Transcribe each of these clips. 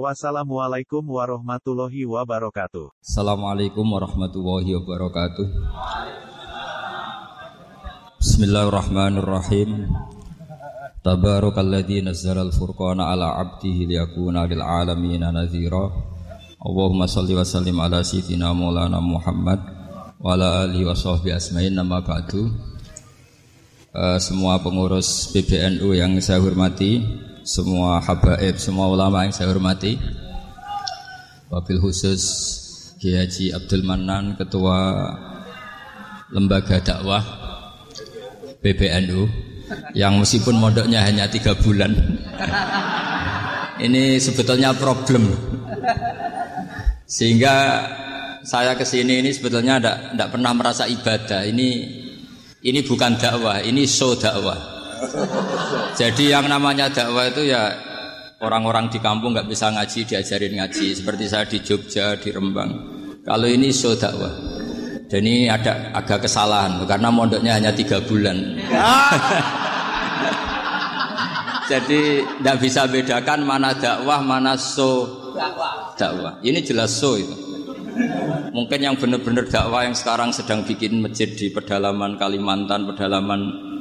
Wassalamualaikum warahmatullahi wabarakatuh. Assalamualaikum warahmatullahi wabarakatuh. Bismillahirrahmanirrahim. Tabarakalladzi nazzala al-furqana ala 'abdihi liyakuna lil 'alamin nadhira. Allahumma shalli wa sallim ala sayyidina Maulana Muhammad wa ala alihi wa sahbihi asma'in nama ba'du. Uh, semua pengurus PBNU yang saya hormati, semua habaib, semua ulama yang saya hormati. Wabil khusus Kiai Abdul Manan, Ketua Lembaga Dakwah PBNU, yang meskipun modoknya hanya tiga bulan. Ini sebetulnya problem. Sehingga saya ke sini ini sebetulnya tidak pernah merasa ibadah. Ini ini bukan dakwah, ini show dakwah. Jadi yang namanya dakwah itu ya orang-orang di kampung nggak bisa ngaji diajarin ngaji seperti saya di Jogja di Rembang. Kalau ini so dakwah. Dan ini ada agak kesalahan karena mondoknya hanya tiga bulan. Jadi tidak bisa bedakan mana dakwah mana so dakwah. Ini jelas so itu. Mungkin yang benar-benar dakwah yang sekarang sedang bikin masjid di pedalaman Kalimantan, pedalaman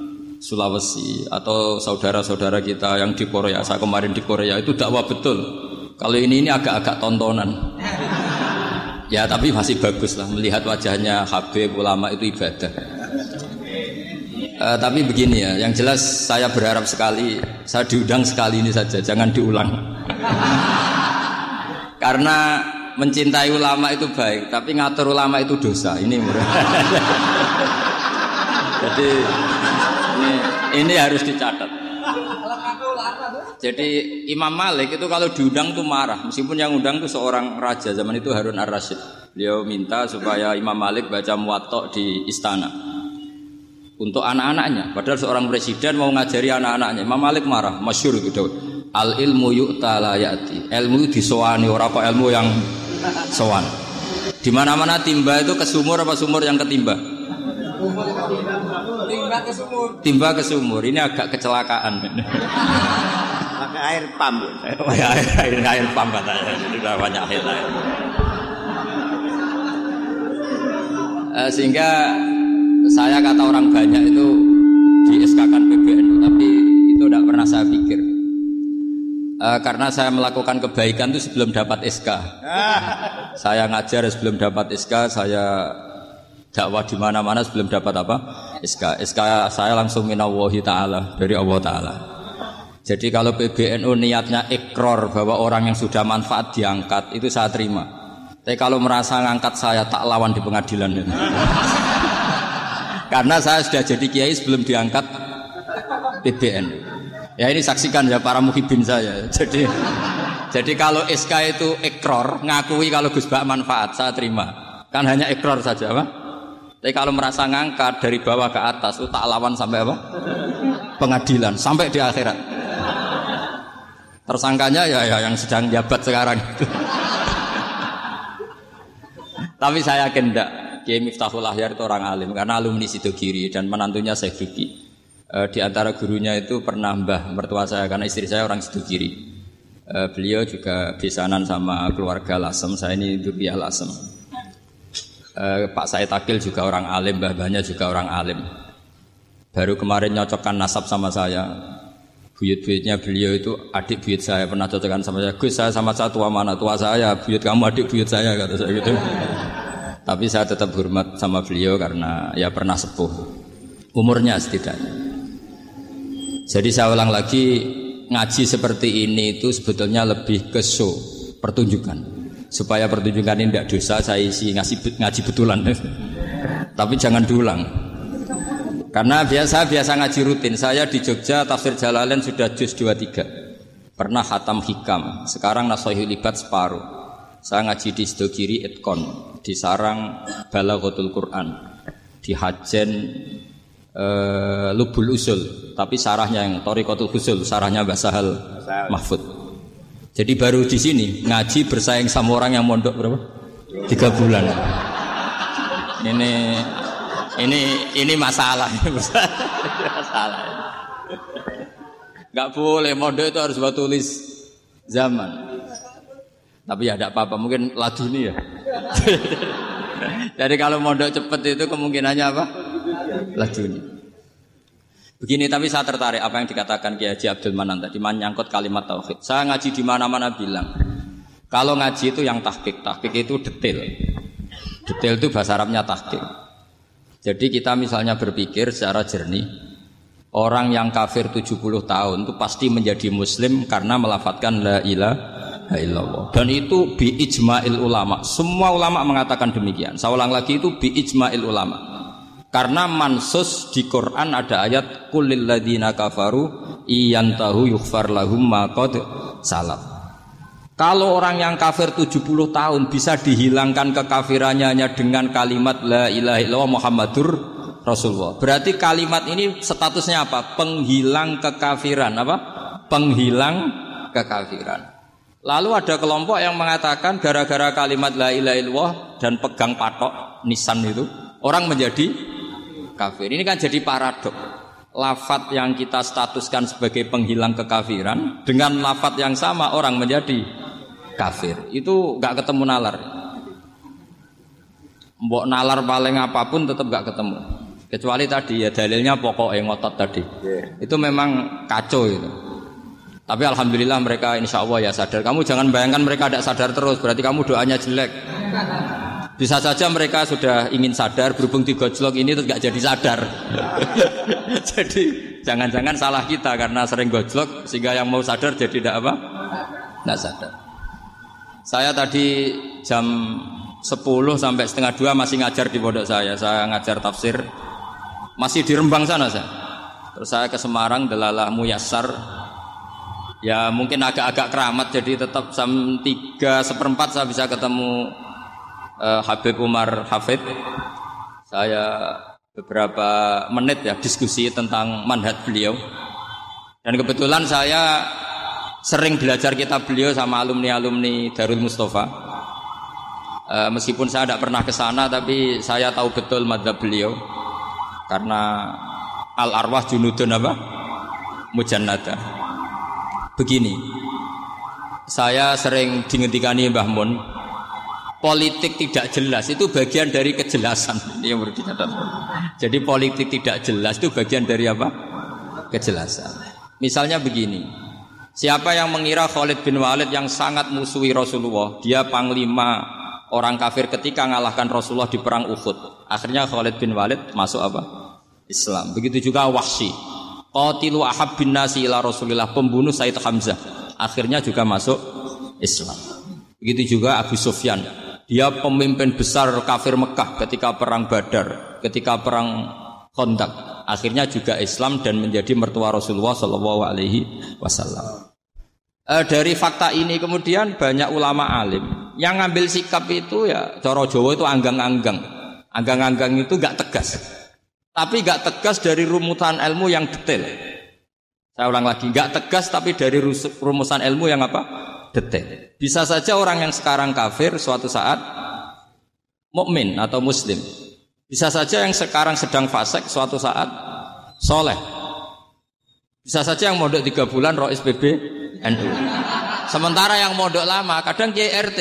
Sulawesi atau saudara-saudara kita yang di Korea, saya kemarin di Korea itu dakwah betul. Kalau ini ini agak-agak tontonan. Ya tapi masih bagus lah melihat wajahnya Habib ulama itu ibadah. Uh, tapi begini ya, yang jelas saya berharap sekali saya diundang sekali ini saja, jangan diulang. Karena mencintai ulama itu baik, tapi ngatur ulama itu dosa. Ini Jadi ini, ini harus dicatat. Jadi Imam Malik itu kalau diundang tuh marah, meskipun yang undang itu seorang raja zaman itu Harun Ar-Rasyid. Beliau minta supaya Imam Malik baca muwatta di istana untuk anak-anaknya. Padahal seorang presiden mau ngajari anak-anaknya. Imam Malik marah, masyur itu. Al ilmu yu'ta la ya'ti. Ilmu disowani ora kok ilmu yang sowan. Di mana-mana timba itu ke sumur apa sumur yang ketimba? Timba ke sumur. Timba ke sumur. Ini agak kecelakaan. Pakai air pam. Oh, ya, air, air, air pam katanya. Sudah banyak air. Uh, sehingga saya kata orang banyak itu di SK kan PBNU, tapi itu tidak pernah saya pikir. Uh, karena saya melakukan kebaikan itu sebelum dapat SK. saya ngajar sebelum dapat SK, saya dakwah di mana-mana sebelum dapat apa? SK. SK saya langsung minallahi taala dari Allah taala. Jadi kalau PBNU niatnya ikror bahwa orang yang sudah manfaat diangkat itu saya terima. Tapi kalau merasa ngangkat saya tak lawan di pengadilan. Karena saya sudah jadi kiai sebelum diangkat PBN. Ya ini saksikan ya para muhibin saya. Jadi jadi kalau SK itu ikror ngakui kalau Gus Bak manfaat saya terima. Kan hanya ikror saja, Pak. Tapi kalau merasa ngangkat dari bawah ke atas itu tak lawan sampai apa? Pengadilan sampai di akhirat. Tersangkanya ya, ya yang sedang jabat sekarang. Tapi saya yakin enggak. Kiai Miftahul Ahyar itu orang alim karena alumni Sidogiri dan menantunya saya Duki. E, di antara gurunya itu pernah mbah mertua saya karena istri saya orang Sidogiri. E, beliau juga besanan sama keluarga Lasem. Saya ini Duriah Lasem. E, Pak Said Akil juga orang alim, mbah-mbahnya juga orang alim. Baru kemarin nyocokkan nasab sama saya. Buyut-buyutnya beliau itu adik buyut saya pernah cocokkan sama saya. Gus saya sama saya tua mana? Tua saya, buyut kamu adik buyut saya kata saya gitu. Tapi saya tetap hormat sama beliau karena ya pernah sepuh. Umurnya setidaknya. Jadi saya ulang lagi ngaji seperti ini itu sebetulnya lebih ke show pertunjukan supaya pertunjukan ini tidak dosa saya isi ngasih ngaji betulan tapi jangan diulang karena biasa biasa ngaji rutin. Saya di Jogja tafsir Jalalain sudah juz 23. Pernah hatam hikam. Sekarang nasohi libat separuh. Saya ngaji di Sidogiri Etkon. di sarang Balaghatul Quran di Hajen eh, Lubul Usul tapi sarahnya yang Torikotul Usul sarahnya Mbah Sahal Mahfud jadi baru di sini ngaji bersaing sama orang yang mondok berapa? Tiga bulan. Ini ini ini masalah. Masalah. Nggak boleh mondok itu harus buat tulis zaman. Tapi ya tidak apa-apa mungkin laduni ya. Jadi kalau mondok cepet itu kemungkinannya apa? Laduni Begini tapi saya tertarik apa yang dikatakan Kiai Haji Abdul Manan tadi menyangkut kalimat tauhid. Saya ngaji di mana-mana bilang kalau ngaji itu yang tahqiq, tahqiq itu detail. Detail itu bahasa Arabnya tahqiq. Jadi kita misalnya berpikir secara jernih, orang yang kafir 70 tahun itu pasti menjadi muslim karena melafatkan la ilaha illallah. Dan itu bi ijma'il ulama. Semua ulama mengatakan demikian. Saya ulang lagi itu bi ijma'il ulama. Karena mansus di Quran ada ayat kulil ladina kafaru iyantahu yughfar lahum ma qad salam. Kalau orang yang kafir 70 tahun bisa dihilangkan kekafirannya hanya dengan kalimat la ilaha illallah Muhammadur Rasulullah. Berarti kalimat ini statusnya apa? Penghilang kekafiran apa? Penghilang kekafiran. Lalu ada kelompok yang mengatakan gara-gara kalimat la ilaha illallah dan pegang patok nisan itu orang menjadi kafir. Ini kan jadi paradok. Lafat yang kita statuskan sebagai penghilang kekafiran dengan lafat yang sama orang menjadi kafir. Itu nggak ketemu nalar. Mbok nalar paling apa pun tetap nggak ketemu. Kecuali tadi ya dalilnya pokok yang ngotot tadi. Itu memang kacau itu. Tapi alhamdulillah mereka insya Allah ya sadar. Kamu jangan bayangkan mereka tidak sadar terus. Berarti kamu doanya jelek. Bisa saja mereka sudah ingin sadar berhubung di gojlok ini gak jadi sadar. jadi jangan-jangan salah kita karena sering gojlok sehingga yang mau sadar jadi tidak apa? Tidak sadar. Saya tadi jam 10 sampai setengah dua masih ngajar di pondok saya. Saya ngajar tafsir masih di Rembang sana saya. Terus saya ke Semarang Delalah Muyassar Ya mungkin agak-agak keramat jadi tetap jam 3 seperempat saya bisa ketemu uh, Habib Umar Hafid saya beberapa menit ya diskusi tentang manhat beliau. Dan kebetulan saya sering belajar kitab beliau sama alumni-alumni Darul Mustafa. Uh, meskipun saya tidak pernah ke sana tapi saya tahu betul madhab beliau. Karena al arwah junudun apa? Mujannada. Begini saya sering dingetikani Mbah Mun politik tidak jelas itu bagian dari kejelasan yang perlu dicatat. Jadi politik tidak jelas itu bagian dari apa? Kejelasan. Misalnya begini, siapa yang mengira Khalid bin Walid yang sangat musuhi Rasulullah, dia panglima orang kafir ketika mengalahkan Rasulullah di perang Uhud. Akhirnya Khalid bin Walid masuk apa? Islam. Begitu juga Wahsy. Qatilu ahab bin nasi ila Rasulillah, pembunuh Said Hamzah. Akhirnya juga masuk Islam. Begitu juga Abu Sufyan dia pemimpin besar kafir Mekah ketika perang Badar, ketika perang Khandaq. Akhirnya juga Islam dan menjadi mertua Rasulullah Shallallahu Alaihi Wasallam. E, dari fakta ini kemudian banyak ulama alim yang ngambil sikap itu ya coro Jawa itu anggang-anggang, anggang-anggang itu gak tegas, tapi gak tegas dari rumusan ilmu yang detail. Saya ulang lagi, gak tegas tapi dari rumusan ilmu yang apa? Detail. Bisa saja orang yang sekarang kafir suatu saat mukmin atau muslim. Bisa saja yang sekarang sedang fasik suatu saat soleh. Bisa saja yang mondok tiga bulan roh SPB NU. Sementara yang mondok lama kadang KRT.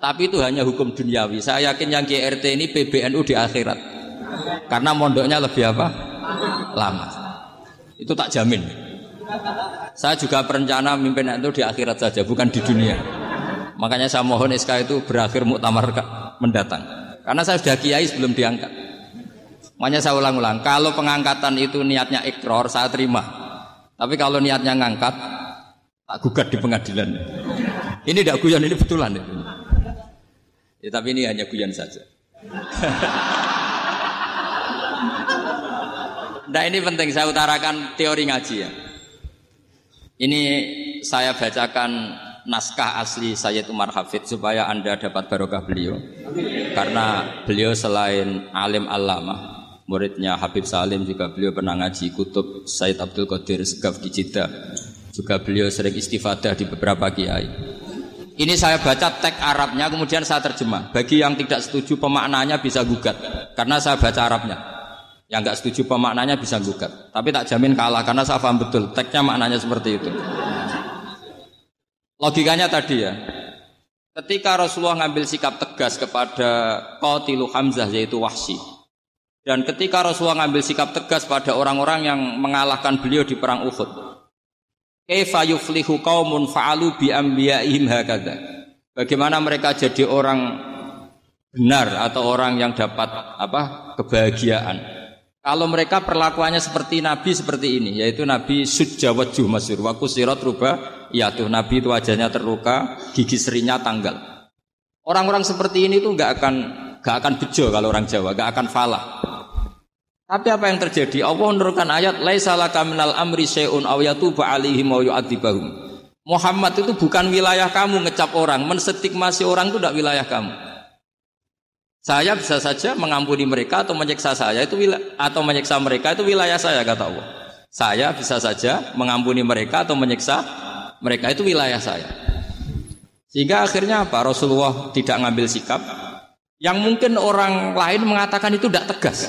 Tapi itu hanya hukum duniawi. Saya yakin yang KRT ini PBNU di akhirat. Karena mondoknya lebih apa? Lama. Itu tak jamin. Saya juga berencana mimpin itu di akhirat saja, bukan di dunia. Makanya saya mohon SK itu berakhir muktamar mendatang. Karena saya sudah kiai sebelum diangkat. Makanya saya ulang-ulang, kalau pengangkatan itu niatnya ikrar, saya terima. Tapi kalau niatnya ngangkat, tak gugat di pengadilan. Ini tidak guyon, ini betulan. Ya, tapi ini hanya guyon saja. nah ini penting saya utarakan teori ngaji ya. Ini saya bacakan naskah asli Sayyid Umar Hafid supaya Anda dapat barokah beliau. Karena beliau selain alim alama, muridnya Habib Salim juga beliau pernah ngaji kutub Said Abdul Qadir Segaf di. Juga beliau sering istifadah di beberapa kiai. Ini saya baca teks Arabnya kemudian saya terjemah. Bagi yang tidak setuju pemaknanya bisa gugat karena saya baca Arabnya. Yang nggak setuju pemaknanya bisa gugat. Tapi tak jamin kalah karena saya paham betul teksnya maknanya seperti itu. Logikanya tadi ya. Ketika Rasulullah ngambil sikap tegas kepada Qatilu Hamzah yaitu Wahsy. Dan ketika Rasulullah ngambil sikap tegas pada orang-orang yang mengalahkan beliau di perang Uhud. Kaifa yuflihu qaumun fa'alu bi. Bagaimana mereka jadi orang benar atau orang yang dapat apa? kebahagiaan. Kalau mereka perlakuannya seperti Nabi seperti ini, yaitu Nabi sujawaju masyur wa kusirat ruba ya tuh Nabi itu wajahnya terluka, gigi serinya tanggal. Orang-orang seperti ini tuh nggak akan nggak akan bejo kalau orang Jawa, nggak akan falah. Tapi apa yang terjadi? Allah menurunkan ayat minal amri syai'un aw yatuba alaihim aw yu'adzibahum. Muhammad itu bukan wilayah kamu ngecap orang, menstigmasi orang itu tidak wilayah kamu. Saya bisa saja mengampuni mereka atau menyiksa saya itu atau menyiksa mereka itu wilayah saya kata Allah. Saya bisa saja mengampuni mereka atau menyiksa mereka itu wilayah saya. Sehingga akhirnya apa? Rasulullah tidak ngambil sikap yang mungkin orang lain mengatakan itu tidak tegas.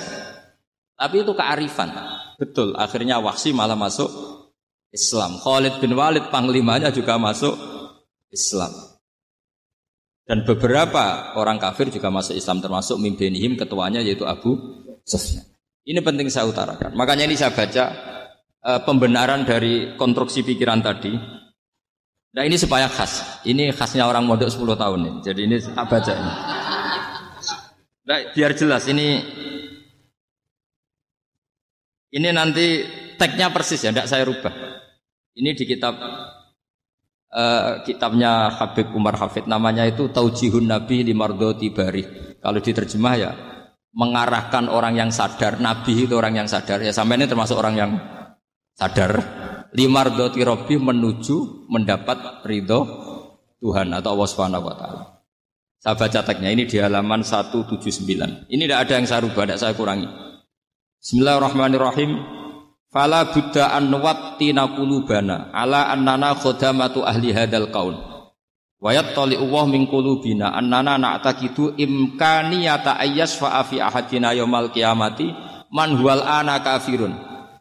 Tapi itu kearifan. Betul, akhirnya Wahsi malah masuk Islam. Khalid bin Walid panglimanya juga masuk Islam. Dan beberapa orang kafir juga masuk Islam termasuk mimpinihim ketuanya yaitu Abu Sufyan. Ini penting saya utarakan. Makanya ini saya baca e, pembenaran dari konstruksi pikiran tadi. Nah ini supaya khas. Ini khasnya orang modok 10 tahun nih. Jadi ini tak baca ini. Nah, biar jelas ini ini nanti tagnya persis ya, tidak saya rubah. Ini di kitab uh, kitabnya Habib Umar Hafid namanya itu Taujihun Nabi Limardo Tibari. Kalau diterjemah ya mengarahkan orang yang sadar. Nabi itu orang yang sadar. Ya sampai ini termasuk orang yang sadar. Limardo Tirobi menuju mendapat ridho Tuhan atau Allah Subhanahu Wa Taala. Saya baca ini di halaman 179. Ini tidak ada yang saya rubah, tidak saya kurangi. Bismillahirrahmanirrahim. Fala buddha an nuwattina qulubana ala annana khodamatu ahli hadal qaul. Wa yattali Allah min qulubina annana na'taqidu imkaniyata ayyasfa fi ahadina yaumal qiyamati man huwal ana kafirun.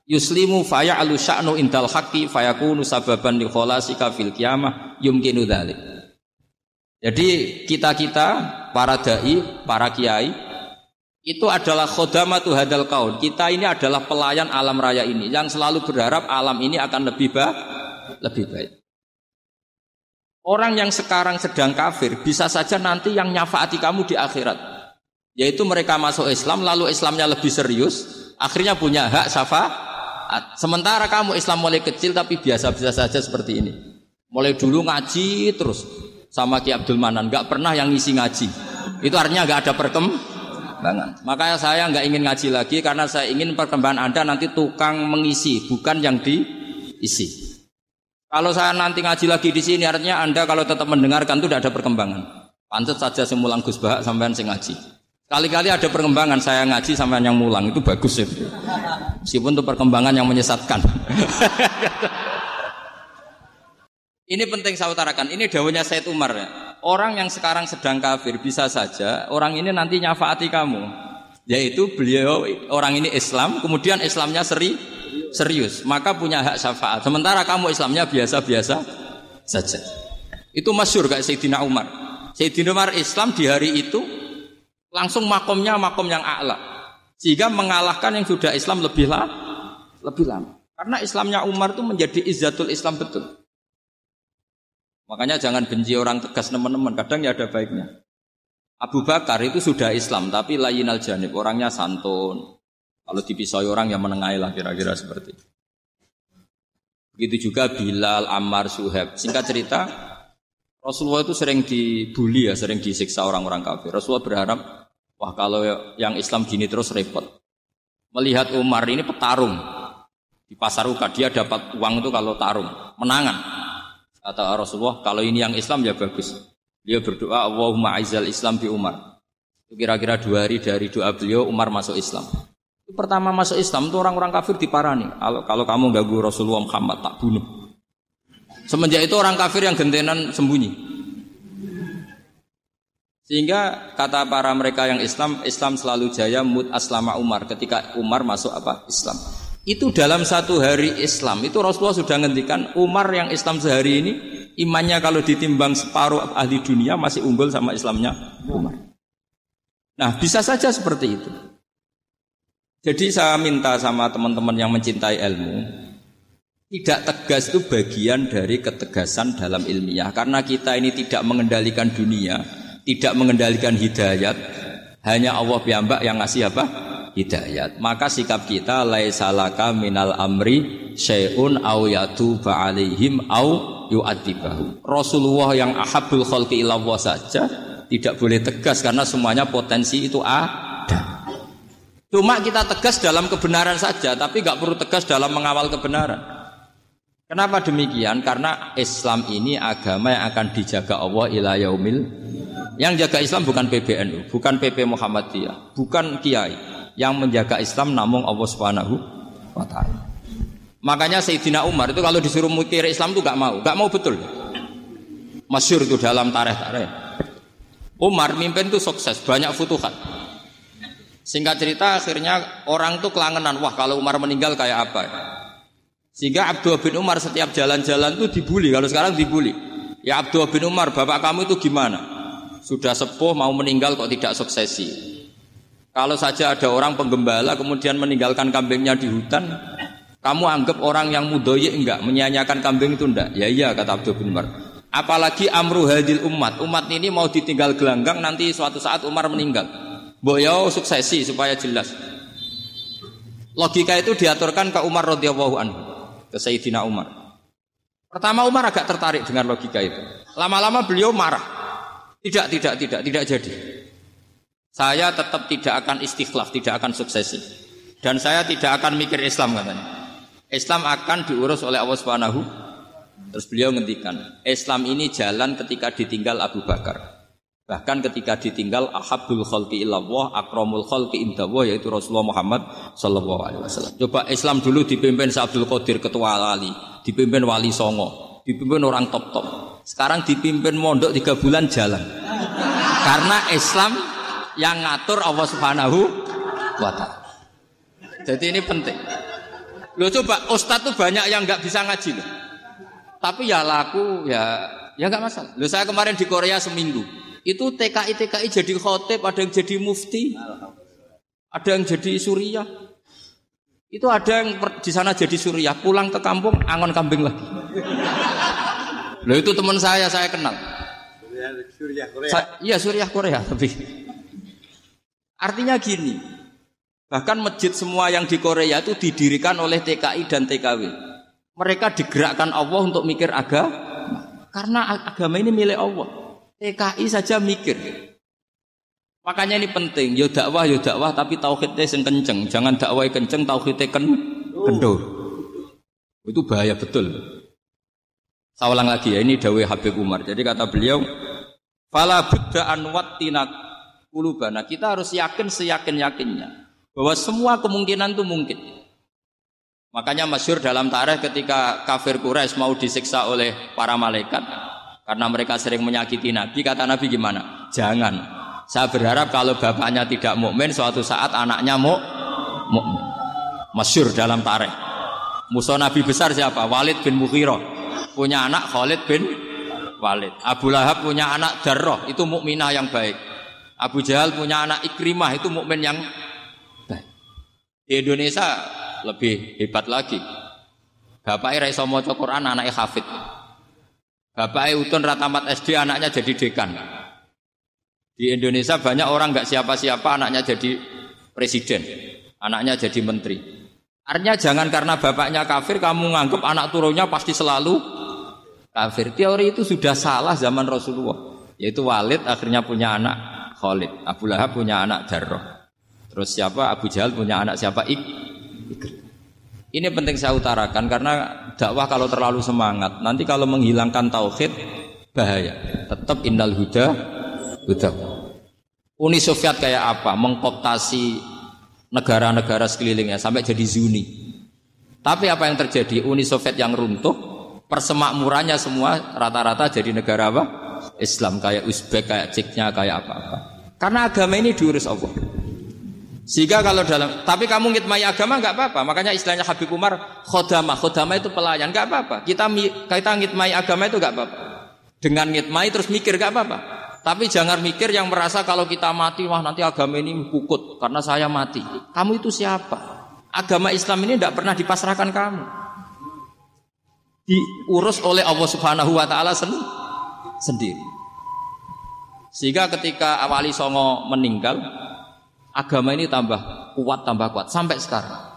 Yuslimu faya'lu sya'nu indal haqqi fayakunu sababan li kholasika fil qiyamah yumkinu dzalik. Jadi kita-kita para dai, para kiai itu adalah khodamatu hadal kaun. Kita ini adalah pelayan alam raya ini yang selalu berharap alam ini akan lebih baik, lebih baik. Orang yang sekarang sedang kafir bisa saja nanti yang nyafaati kamu di akhirat. Yaitu mereka masuk Islam lalu Islamnya lebih serius, akhirnya punya hak syafaat. Sementara kamu Islam mulai kecil tapi biasa-biasa saja seperti ini. Mulai dulu ngaji terus sama Ki Abdul Manan, nggak pernah yang ngisi ngaji. Itu artinya nggak ada perkembangan perkembangan. Makanya saya nggak ingin ngaji lagi karena saya ingin perkembangan Anda nanti tukang mengisi, bukan yang diisi. Kalau saya nanti ngaji lagi di sini artinya Anda kalau tetap mendengarkan itu tidak ada perkembangan. Pantas saja semulang Gus Bahak sampean sing ngaji. Kali-kali ada perkembangan saya ngaji sampai yang mulang itu bagus itu. Meskipun itu perkembangan yang menyesatkan. Ini penting saya utarakan. Ini daunnya Said Umar ya. Orang yang sekarang sedang kafir bisa saja orang ini nanti nyafaati kamu. Yaitu beliau orang ini Islam, kemudian Islamnya seri, serius, maka punya hak syafaat. Sementara kamu Islamnya biasa-biasa saja. Itu masyur kayak Sayyidina Umar. Sayyidina Umar Islam di hari itu langsung makomnya makom yang a'la. Sehingga mengalahkan yang sudah Islam lebih lama. Lebih lama. Karena Islamnya Umar itu menjadi izzatul Islam betul. Makanya jangan benci orang tegas teman-teman, kadang ya ada baiknya. Abu Bakar itu sudah Islam, tapi lain al janib, orangnya santun. Kalau dipisai orang yang menengahi lah kira-kira seperti itu. Begitu juga Bilal, Ammar, Suhaib. Singkat cerita, Rasulullah itu sering dibully ya, sering disiksa orang-orang kafir. Rasulullah berharap, wah kalau yang Islam gini terus repot. Melihat Umar ini petarung di pasar Uka, dia dapat uang itu kalau tarung, menangan. Kata Rasulullah, kalau ini yang Islam ya bagus. Dia berdoa, Allahumma aizal Islam bi Umar. Kira-kira dua hari dari doa beliau Umar masuk Islam. Pertama masuk Islam itu orang-orang kafir diparani. Kalau kalau kamu ganggu Rasulullah Muhammad tak bunuh. Semenjak itu orang kafir yang gentenan sembunyi. Sehingga kata para mereka yang Islam, Islam selalu jaya mut aslama Umar ketika Umar masuk apa? Islam. Itu dalam satu hari Islam itu Rasulullah sudah ngendikan Umar yang Islam sehari ini imannya kalau ditimbang separuh ahli dunia masih unggul sama Islamnya Umar. Nah bisa saja seperti itu. Jadi saya minta sama teman-teman yang mencintai ilmu tidak tegas itu bagian dari ketegasan dalam ilmiah karena kita ini tidak mengendalikan dunia, tidak mengendalikan hidayat, hanya Allah piyambak yang ngasih apa? Hidayat. Maka sikap kita laisalaka minal amri syai'un aw yatuba alaihim aw yu'adzibahu. Rasulullah yang ahabul khalqi ilallah saja tidak boleh tegas karena semuanya potensi itu ada. Cuma kita tegas dalam kebenaran saja, tapi nggak perlu tegas dalam mengawal kebenaran. Kenapa demikian? Karena Islam ini agama yang akan dijaga Allah ila yaumil. Yang jaga Islam bukan PBNU, bukan PP Muhammadiyah, bukan kiai yang menjaga Islam namun Allah Subhanahu wa taala. Makanya Sayyidina Umar itu kalau disuruh mikir Islam itu gak mau, gak mau betul. Masyur itu dalam tarikh-tarikh. Umar mimpin itu sukses, banyak futuhat. Singkat cerita akhirnya orang tuh kelangenan, wah kalau Umar meninggal kayak apa? Sehingga Abdul bin Umar setiap jalan-jalan tuh dibully, kalau sekarang dibully. Ya Abdul bin Umar, bapak kamu itu gimana? Sudah sepuh mau meninggal kok tidak suksesi. Kalau saja ada orang penggembala kemudian meninggalkan kambingnya di hutan, kamu anggap orang yang mudoyik enggak menyanyikan kambing itu enggak? Ya iya kata Abdul bin Umar. Apalagi amru hadil umat. Umat ini mau ditinggal gelanggang nanti suatu saat Umar meninggal. Boyo suksesi supaya jelas. Logika itu diaturkan ke Umar radhiyallahu anhu, ke Sayyidina Umar. Pertama Umar agak tertarik dengan logika itu. Lama-lama beliau marah. Tidak, tidak, tidak, tidak jadi. Saya tetap tidak akan istikhlaf, tidak akan suksesi. Dan saya tidak akan mikir Islam katanya. Islam akan diurus oleh Allah Subhanahu. Terus beliau ngendikan, Islam ini jalan ketika ditinggal Abu Bakar. Bahkan ketika ditinggal ahabul khalqi illallah, akramul khalqi indallah yaitu Rasulullah Muhammad sallallahu alaihi wasallam. Coba Islam dulu dipimpin Abdul Qadir ketua wali, dipimpin wali songo, dipimpin orang top-top. Sekarang dipimpin mondok tiga bulan jalan. Karena Islam yang ngatur Allah Subhanahu wa taala. Jadi ini penting. Lo coba ustadz tuh banyak yang nggak bisa ngaji loh. Tapi ya laku ya ya nggak masalah. Lo saya kemarin di Korea seminggu. Itu TKI TKI jadi khotib, ada yang jadi mufti, ada yang jadi surya. Itu ada yang di sana jadi surya, pulang ke kampung angon kambing lagi. Lo itu teman saya, saya kenal. Surya Korea. iya Surya Korea tapi Artinya gini, bahkan masjid semua yang di Korea itu didirikan oleh TKI dan TKW. Mereka digerakkan Allah untuk mikir agama, karena agama ini milik Allah. TKI saja mikir. Makanya ini penting, yo dakwah yo dakwah tapi tauhidnya sing kenceng, jangan dakwah kenceng tauhidnya ken kendor. Itu bahaya betul. Saya lagi ya, ini Dawe Habib Umar. Jadi kata beliau, Fala buddha anwat tinak kulubana. Kita harus yakin seyakin-yakinnya bahwa semua kemungkinan itu mungkin. Makanya masyur dalam tarikh ketika kafir Quraisy mau disiksa oleh para malaikat karena mereka sering menyakiti Nabi, kata Nabi gimana? Jangan. Saya berharap kalau bapaknya tidak mukmin, suatu saat anaknya mau mukmin. Masyur dalam tarikh. Musuh Nabi besar siapa? Walid bin Mughirah. Punya anak Khalid bin Walid. Abu Lahab punya anak Darroh, itu mukminah yang baik. Abu Jahal punya anak Ikrimah itu mukmin yang baik. Di Indonesia lebih hebat lagi. Bapaknya Raiso Moco Quran, anaknya Hafid. Bapaknya Utun Ratamat SD, anaknya jadi dekan. Di Indonesia banyak orang nggak siapa-siapa, anaknya jadi presiden, anaknya jadi menteri. Artinya jangan karena bapaknya kafir, kamu nganggap anak turunnya pasti selalu kafir. Teori itu sudah salah zaman Rasulullah. Yaitu Walid akhirnya punya anak Khalid. Abu Lahab punya anak Jarrah. Terus siapa? Abu Jahal punya anak siapa? Ik Ini penting saya utarakan karena dakwah kalau terlalu semangat, nanti kalau menghilangkan tauhid bahaya. Tetap innal huda huda. Uni Soviet kayak apa? Mengkoptasi negara-negara sekelilingnya sampai jadi Zuni. Tapi apa yang terjadi? Uni Soviet yang runtuh, persemakmurannya semua rata-rata jadi negara apa? Islam kayak Uzbek, kayak Ceknya, kayak apa-apa. Karena agama ini diurus Allah. Sehingga kalau dalam, tapi kamu ngitmai agama nggak apa-apa. Makanya istilahnya Habib Umar, khodama, khodama itu pelayan, nggak apa-apa. Kita kita ngitmai agama itu nggak apa-apa. Dengan ngitmai terus mikir nggak apa-apa. Tapi jangan mikir yang merasa kalau kita mati, wah nanti agama ini pukut karena saya mati. Kamu itu siapa? Agama Islam ini tidak pernah dipasrahkan kamu. Diurus oleh Allah Subhanahu wa taala sendiri. Sehingga ketika Awali Songo meninggal, agama ini tambah kuat, tambah kuat sampai sekarang.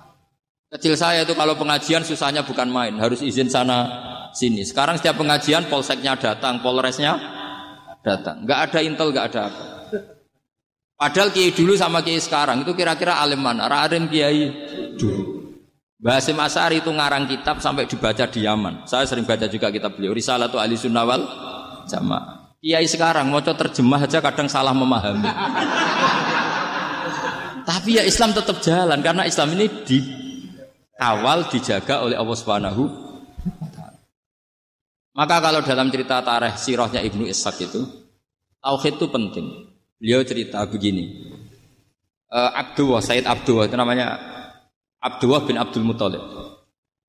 Kecil saya itu kalau pengajian susahnya bukan main, harus izin sana sini. Sekarang setiap pengajian polseknya datang, polresnya datang. Nggak ada intel, nggak ada apa. Padahal kiai dulu sama kiai sekarang itu kira-kira alim mana? Alim kiai dulu. Basim Asari itu ngarang kitab sampai dibaca di Yaman. Saya sering baca juga kitab beliau. Risalatu Ali Sunnawal Jamaah. Kiai sekarang mau terjemah aja kadang salah memahami. Tapi ya Islam tetap jalan karena Islam ini di awal dijaga oleh Allah Subhanahu Maka kalau dalam cerita tarikh sirahnya Ibnu Ishaq itu tauhid itu penting. Beliau cerita begini. Uh, Abdullah Said Abdullah itu namanya Abdullah bin Abdul Muthalib.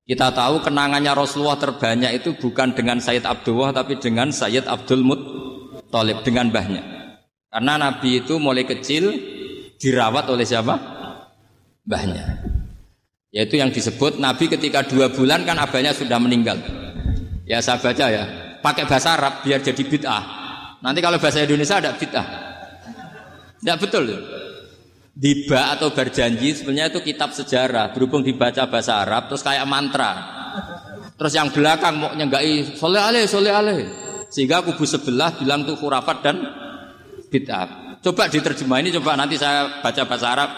Kita tahu kenangannya Rasulullah terbanyak itu bukan dengan Sayyid Abdullah tapi dengan Sayyid Abdul Muthalib dengan mbahnya. Karena Nabi itu mulai kecil dirawat oleh siapa? Mbahnya. Yaitu yang disebut Nabi ketika dua bulan kan abahnya sudah meninggal. Ya saya baca ya. Pakai bahasa Arab biar jadi bid'ah. Nanti kalau bahasa Indonesia ada bid'ah. Tidak betul. Diba atau berjanji sebenarnya itu kitab sejarah. Berhubung dibaca bahasa Arab terus kayak mantra. Terus yang belakang mau nyenggai soleh aleh soleh aleh. Sehingga kubu sebelah bilang tuh khurafat dan bid'ah. Coba diterjemah ini coba nanti saya baca bahasa Arab.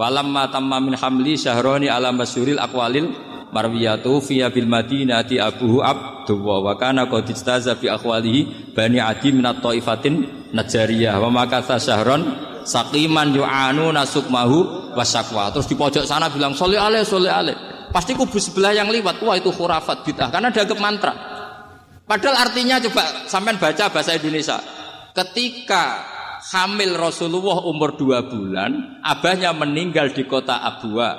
Walamma tamma min hamli syahroni ala masyuril akwalil marwiyatu fiya bil madinati abuhu abdullah wa kana qad istaza fi akhwalihi bani adi min at-taifatin najariyah wa makatha syahron saqiman yu'anu nasukmahu wasakwa terus di pojok sana bilang soleh ale soleh ale pasti kubu sebelah yang lewat wah itu khurafat bid'ah karena dianggap mantra padahal artinya coba sampai baca bahasa Indonesia ketika hamil Rasulullah umur dua bulan, abahnya meninggal di kota Abwa.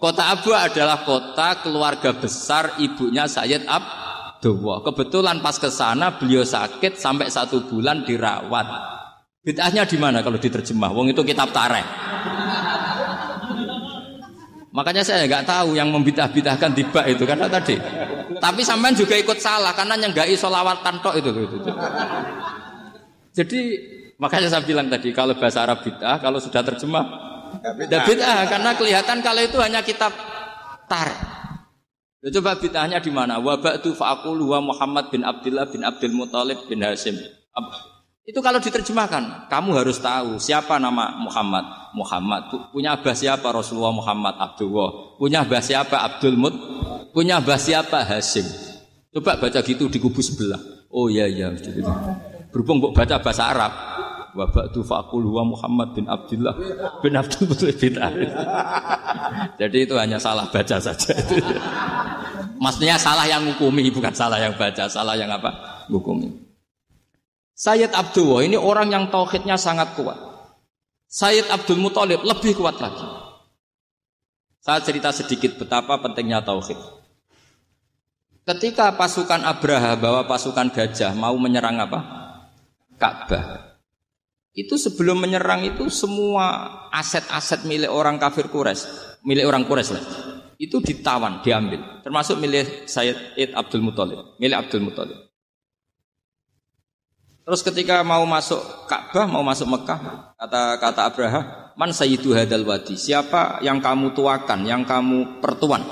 Kota Abwa adalah kota keluarga besar ibunya Sayyid Abdullah. Kebetulan pas ke sana beliau sakit sampai satu bulan dirawat. Bid'ahnya di mana kalau diterjemah? Wong itu kitab tareh. Makanya saya nggak tahu yang membidah-bidahkan tiba itu karena tadi. Tapi sampean juga ikut salah karena nyenggai solawat tantok itu, itu, itu. Jadi Makanya saya bilang tadi kalau bahasa Arab bid'ah, kalau sudah terjemah tidak bid'ah karena kelihatan kalau itu hanya kitab tar. Ya, coba bid'ahnya di mana? Wabak tu fa'akul wa Muhammad bin Abdullah bin Abdul Muthalib bin Hashim. Itu kalau diterjemahkan, kamu harus tahu siapa nama Muhammad. Muhammad punya abah siapa Rasulullah Muhammad Abdullah. Punya abah siapa Abdul Mut. Punya abah siapa Hashim. Coba baca gitu di kubu sebelah. Oh iya iya. Gitu. Berhubung baca bahasa Arab, wa ba'du faqul huwa Muhammad bin Abdullah bin Abdul Muthalib bin Jadi itu hanya salah baca saja. Maksudnya salah yang hukumi bukan salah yang baca, salah yang apa? Hukumi. Sayyid Abdullah ini orang yang tauhidnya sangat kuat. Sayyid Abdul Muthalib lebih kuat lagi. Saya cerita sedikit betapa pentingnya tauhid. Ketika pasukan Abraha bawa pasukan gajah mau menyerang apa? Ka'bah. Itu sebelum menyerang itu semua aset-aset milik orang kafir Quraisy, milik orang Quraisy lah. Itu ditawan, diambil. Termasuk milik Sayyid Abdul Muthalib, milik Abdul Muthalib. Terus ketika mau masuk Ka'bah, mau masuk Mekah, kata kata Abraha, "Man sayyidu hadal wadi?" Siapa yang kamu tuakan, yang kamu pertuan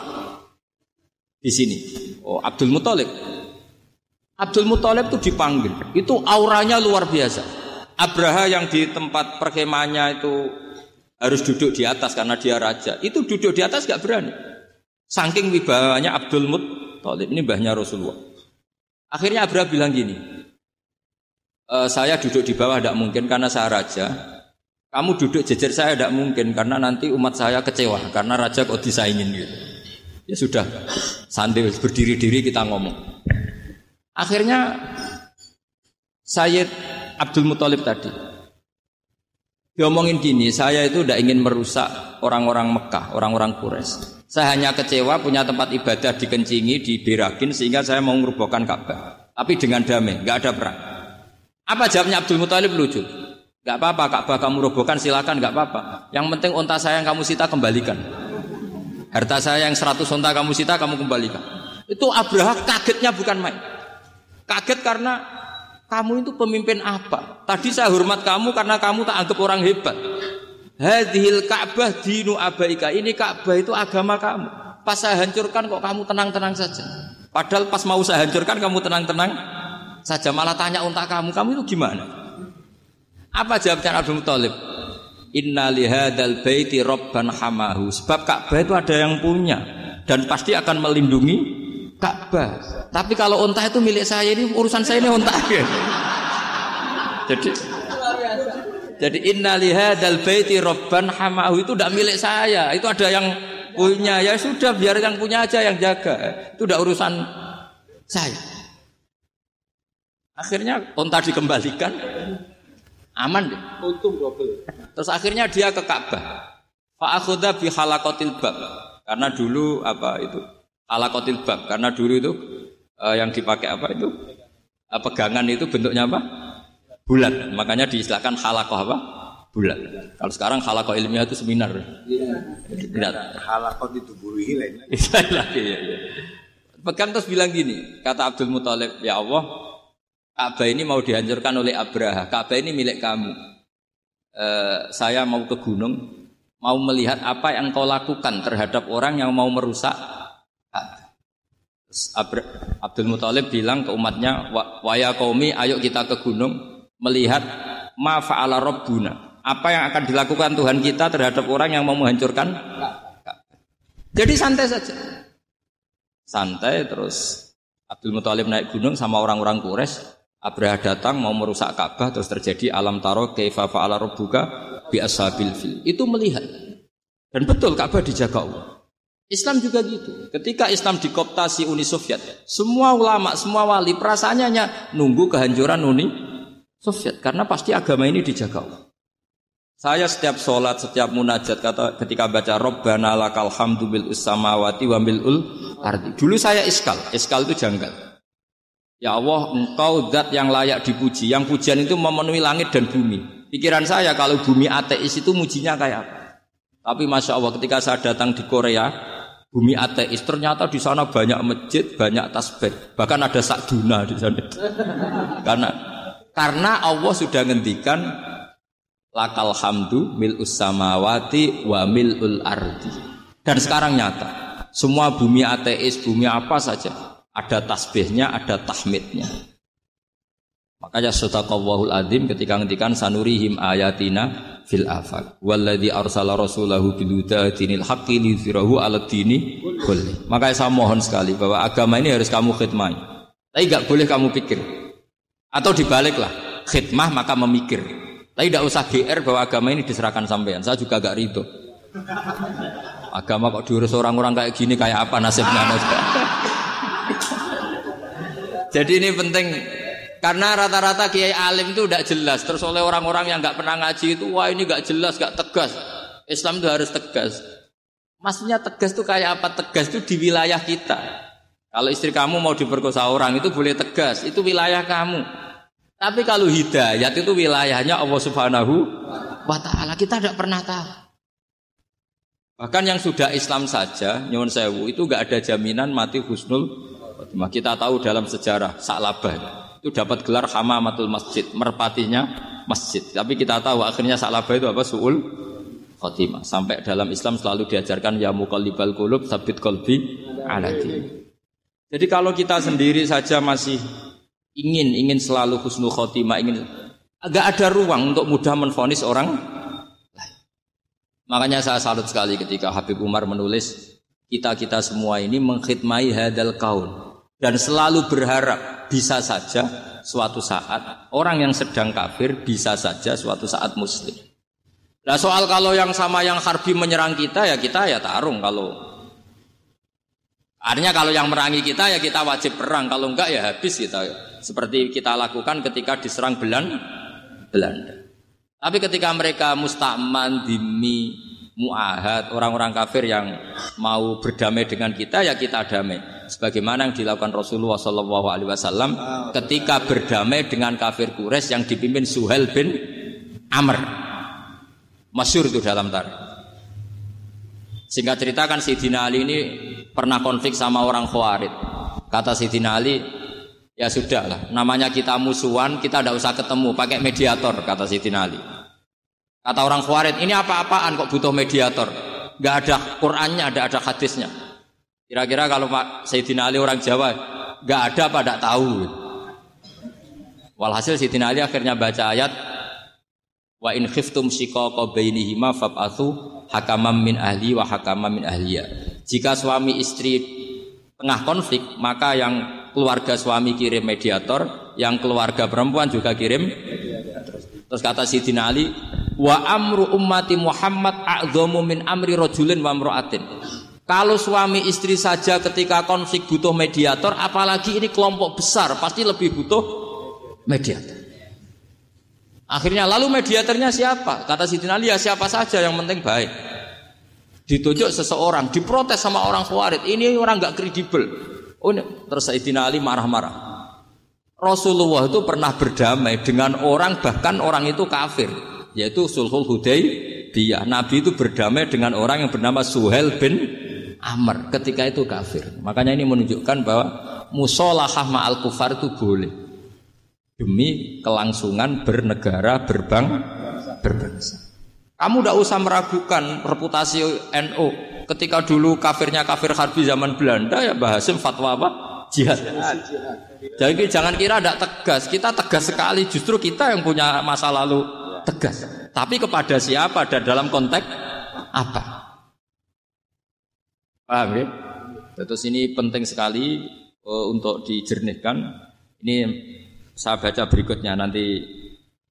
di sini? Oh, Abdul Muthalib. Abdul Muthalib itu dipanggil. Itu auranya luar biasa. Abraha yang di tempat perkemahnya itu harus duduk di atas karena dia raja. Itu duduk di atas gak berani. Saking wibawanya Abdul Muttalib ini mbahnya Rasulullah. Akhirnya Abraha bilang gini, e, saya duduk di bawah tidak mungkin karena saya raja. Kamu duduk jejer saya tidak mungkin karena nanti umat saya kecewa karena raja kok disaingin gitu. Ya sudah, santai berdiri-diri kita ngomong. Akhirnya Sayyid Abdul Muthalib tadi diomongin gini, saya itu tidak ingin merusak orang-orang Mekah, orang-orang Quraisy. Saya hanya kecewa punya tempat ibadah dikencingi, diberakin sehingga saya mau merubuhkan Ka'bah. Tapi dengan damai, nggak ada perang. Apa jawabnya Abdul Muthalib lucu? Gak apa-apa, Ka'bah kamu robohkan silakan, gak apa-apa. Yang penting onta saya yang kamu sita kembalikan. Harta saya yang 100 onta kamu sita kamu kembalikan. Itu Abraha kagetnya bukan main. Kaget karena kamu itu pemimpin apa? Tadi saya hormat kamu karena kamu tak anggap orang hebat. Hadhil Ka'bah dinu abaika. Ini Ka'bah itu agama kamu. Pas saya hancurkan kok kamu tenang-tenang saja. Padahal pas mau saya hancurkan kamu tenang-tenang saja. Malah tanya unta kamu, kamu itu gimana? Apa jawabnya Abdul Muthalib? Inna lihadal baiti robban hamahu. Sebab Ka'bah itu ada yang punya dan pasti akan melindungi Ka'bah. Tapi kalau unta itu milik saya ini urusan saya ini unta. jadi jadi inna lihadal baiti robban hamahu itu tidak milik saya. Itu ada yang punya. Ya sudah biar yang punya aja yang jaga. Itu tidak urusan saya. Akhirnya unta dikembalikan Aman deh. Untung double. Terus akhirnya dia ke Ka'bah. Fa'akhuda bi halakotil bab. Karena dulu apa itu? Halakotil bab. Karena dulu itu uh, yang dipakai apa itu? Uh, pegangan itu bentuknya apa? Bulat. Makanya diistilahkan halakoh apa? Bulat. Kalau sekarang halakoh ilmiah itu seminar. Iya. Tidak. Halakoh itu buru hilang. Iya, iya. Pegang terus bilang gini, kata Abdul Muthalib, ya Allah, Ka'bah ini mau dihancurkan oleh Abraha. Ka'bah ini milik kamu. E, saya mau ke gunung, mau melihat apa yang kau lakukan terhadap orang yang mau merusak Abra, Abdul Muthalib bilang ke umatnya, waya kaumi, ayo kita ke gunung melihat ma fa'ala rabbuna. Apa yang akan dilakukan Tuhan kita terhadap orang yang mau menghancurkan Jadi santai saja. Santai terus Abdul Muthalib naik gunung sama orang-orang Quraisy Abraha datang mau merusak Ka'bah terus terjadi alam taro kaifa fa'ala rabbuka bi ashabil. Itu melihat. Dan betul Ka'bah dijaga Allah. Islam juga gitu. Ketika Islam dikoptasi Uni Soviet, semua ulama, semua wali perasaannya hanya nunggu kehancuran Uni Soviet karena pasti agama ini dijaga Allah. Saya setiap sholat, setiap munajat kata ketika baca Robbana lakal hamdu bil usamawati wa. Dulu saya iskal, iskal itu janggal. Ya Allah, engkau zat yang layak dipuji. Yang pujian itu memenuhi langit dan bumi. Pikiran saya kalau bumi ateis itu mujinya kayak apa? Tapi masya Allah ketika saya datang di Korea, bumi ateis ternyata di sana banyak masjid, banyak tasbih, bahkan ada sakduna di sana. karena karena Allah sudah ngendikan lakal hamdu mil samawati wa ul ardi. Dan sekarang nyata, semua bumi ateis, bumi apa saja ada tasbihnya, ada tahmidnya. Makanya sadaqallahul adzim ketika ngendikan sanurihim ayatina fil afaq. Walladzi arsala rasulahu bil dinil haqqi liyuzhirahu 'ala dini kulli. Makanya saya mohon sekali bahwa agama ini harus kamu khidmah. Tapi enggak boleh kamu pikir. Atau dibaliklah, khidmah maka memikir. Tapi tidak usah GR bahwa agama ini diserahkan sampean. Saya juga gak ridho. Agama kok diurus orang-orang kayak gini kayak apa nasibnya? Jadi ini penting karena rata-rata kiai alim itu tidak jelas. Terus oleh orang-orang yang nggak pernah ngaji itu, wah ini nggak jelas, nggak tegas. Islam itu harus tegas. Maksudnya tegas itu kayak apa? Tegas itu di wilayah kita. Kalau istri kamu mau diperkosa orang itu boleh tegas, itu wilayah kamu. Tapi kalau hidayat itu wilayahnya Allah Subhanahu wa taala. Kita tidak pernah tahu. Bahkan yang sudah Islam saja, nyuwun sewu, itu nggak ada jaminan mati husnul Khotimah. Kita tahu dalam sejarah Sa'labah itu dapat gelar Hamamatul Masjid, merpatinya masjid. Tapi kita tahu akhirnya Sa'labah itu apa? Su'ul khotimah. Sampai dalam Islam selalu diajarkan ya muqallibal qulub sabit qalbi ala Jadi kalau kita sendiri saja masih ingin ingin selalu husnul khotimah, ingin agak ada ruang untuk mudah menfonis orang Makanya saya salut sekali ketika Habib Umar menulis kita-kita semua ini mengkhidmai hadal kaun. Dan selalu berharap bisa saja suatu saat orang yang sedang kafir bisa saja suatu saat muslim. Nah soal kalau yang sama yang harbi menyerang kita ya kita ya tarung kalau. Artinya kalau yang merangi kita ya kita wajib perang. Kalau enggak ya habis kita. Seperti kita lakukan ketika diserang Belan Belanda. Tapi ketika mereka mustakman dimi muahad orang-orang kafir yang mau berdamai dengan kita ya kita damai sebagaimana yang dilakukan Rasulullah Shallallahu Alaihi Wasallam ketika berdamai dengan kafir Quraisy yang dipimpin Suhel bin Amr Masyur itu dalam tarikh. Singkat cerita kan Sayyidina Ali ini pernah konflik sama orang Khawarid. Kata Sayyidina Ali, ya sudah lah, namanya kita musuhan, kita tidak usah ketemu, pakai mediator, kata Sayyidina Ali. Kata orang Khawarid, ini apa-apaan kok butuh mediator? Gak ada Qurannya, ada ada hadisnya. Kira-kira kalau Pak Sayyidina Ali orang Jawa, gak ada apa tidak tahu. Walhasil Sayyidina Ali akhirnya baca ayat Wa in khiftum shiqaqa bainihima fab'athu hakamam min ahli wa hakamam min ahliya. Jika suami istri tengah konflik, maka yang keluarga suami kirim mediator, yang keluarga perempuan juga kirim Terus kata Sidina Ali, wa amru ummati Muhammad a'dhamu min amri rajulin wa mra'atin. Kalau suami istri saja ketika konflik butuh mediator, apalagi ini kelompok besar pasti lebih butuh mediator. Akhirnya lalu mediatornya siapa? Kata Siti Ali ya siapa saja yang penting baik. Ditunjuk seseorang, diprotes sama orang Khawarij. Ini orang nggak kredibel. Oh, terus Sayyidina Ali marah-marah. Rasulullah itu pernah berdamai dengan orang bahkan orang itu kafir, yaitu Sulhul Hudaybiyah. Nabi itu berdamai dengan orang yang bernama Suhel bin Amr ketika itu kafir. Makanya ini menunjukkan bahwa musolahah ma'al kufar itu boleh demi kelangsungan bernegara berbang berbangsa. Kamu tidak usah meragukan reputasi NU. Ketika dulu kafirnya kafir harbi zaman Belanda ya Bahasim fatwa apa? Jihad. Jadi jangan kira tidak tegas. Kita tegas sekali. Justru kita yang punya masa lalu tegas. Tapi kepada siapa dan dalam konteks apa? Paham ya? Terus ini penting sekali uh, untuk dijernihkan. Ini saya baca berikutnya nanti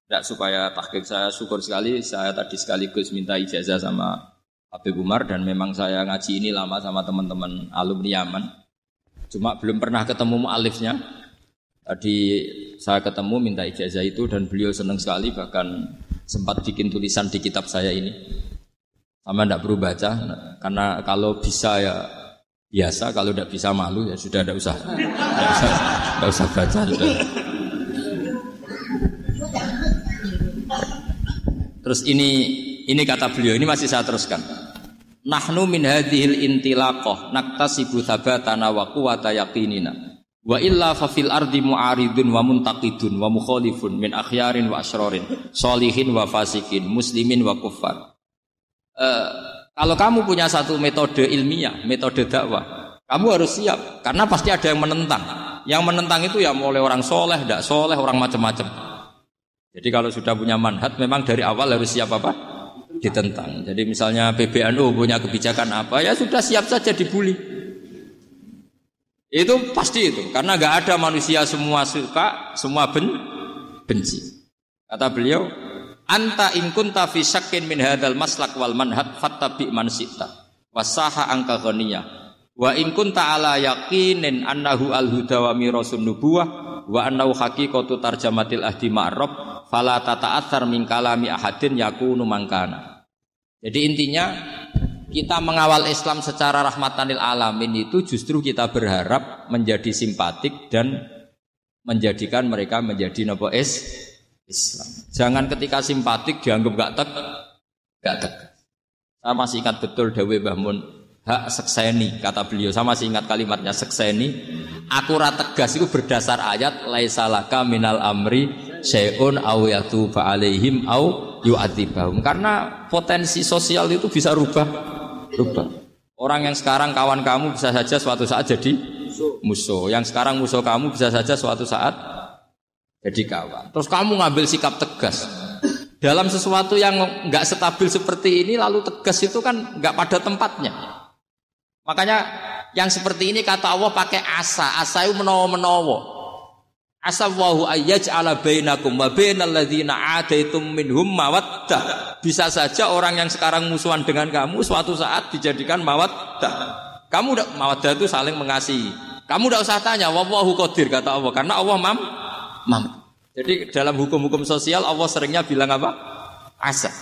tidak supaya tahqiq saya syukur sekali saya tadi sekaligus minta ijazah sama Habib Umar dan memang saya ngaji ini lama sama teman-teman alumni Yaman cuma belum pernah ketemu mu'alifnya tadi saya ketemu minta ijazah itu dan beliau senang sekali bahkan sempat bikin tulisan di kitab saya ini sama tidak perlu baca karena kalau bisa ya biasa kalau tidak bisa malu ya sudah tidak usah tidak usah, usah baca sudah. Terus ini ini kata beliau, ini masih saya teruskan. Nahnu min hadhil intilaqah naktasibu thabatana wa quwwata yaqinina. Wa illa fa fil ardi mu'aridun wa muntaqidun wa mukhalifun min akhyarin wa asrorin, solihin wa fasikin, muslimin wa kuffar. Uh, kalau kamu punya satu metode ilmiah, metode dakwah, kamu harus siap karena pasti ada yang menentang. Yang menentang itu ya mulai orang soleh, tidak soleh, orang macam-macam. Jadi kalau sudah punya manhat memang dari awal harus siap apa? Ditentang. Jadi misalnya PBNU punya kebijakan apa ya sudah siap saja dibully. Itu pasti itu karena nggak ada manusia semua suka, semua ben, benci. Kata beliau, anta in kunta fi syakkin min hadzal maslak wal manhat fattabi man syi'ta wasaha angka ghaniyah wa in kunta ala yaqinin annahu al huda wa mirasun nubuwah wa annahu haqiqatu tarjamatil ahdi ma'rab fala tata'atsar min kalami ahadin yakunu mangkana. Jadi intinya kita mengawal Islam secara rahmatanil alamin itu justru kita berharap menjadi simpatik dan menjadikan mereka menjadi nopo es Islam. Jangan ketika simpatik dianggap gak tek, gak tek. Saya masih ingat betul Dawe Bahmun hak sekseni kata beliau. Saya masih ingat kalimatnya sekseni. Akurat tegas itu berdasar ayat laisalaka minal amri syai'un aw yatuba au yu'adzibahum. Karena potensi sosial itu bisa rubah rubah. Orang yang sekarang kawan kamu bisa saja suatu saat jadi musuh. Yang sekarang musuh kamu bisa saja suatu saat jadi kawan. Terus kamu ngambil sikap tegas. Dalam sesuatu yang nggak stabil seperti ini lalu tegas itu kan nggak pada tempatnya. Makanya yang seperti ini kata Allah pakai asa, asa itu menowo menowo. Asallahu ayyaj'ala bainakum wa bainal ladzina adaitum minhum mawaddah. Bisa saja orang yang sekarang musuhan dengan kamu suatu saat dijadikan mawaddah. Kamu udah mawaddah itu saling mengasihi. Kamu tidak usah tanya, wallahu qadir kata Allah karena Allah mam mam. Jadi dalam hukum-hukum sosial Allah seringnya bilang apa? Asa.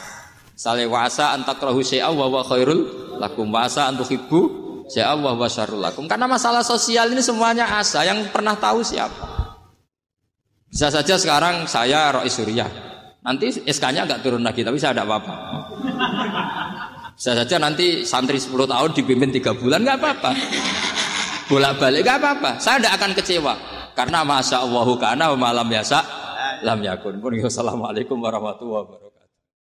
Sale wasa antakrahu syai'a wa wa khairul lakum wasa antuhibbu syai'a wa wa syarrul lakum. Karena masalah sosial ini semuanya asa yang pernah tahu siapa. Bisa saja sekarang saya Rois Surya. Nanti SK-nya nggak turun lagi, tapi saya tidak apa-apa. Bisa saja nanti santri 10 tahun dipimpin tiga bulan nggak apa-apa. Bolak-balik nggak apa-apa. Saya tidak akan kecewa. Karena masya Allahu karena malam biasa lam yakun. Assalamualaikum warahmatullahi wabarakatuh.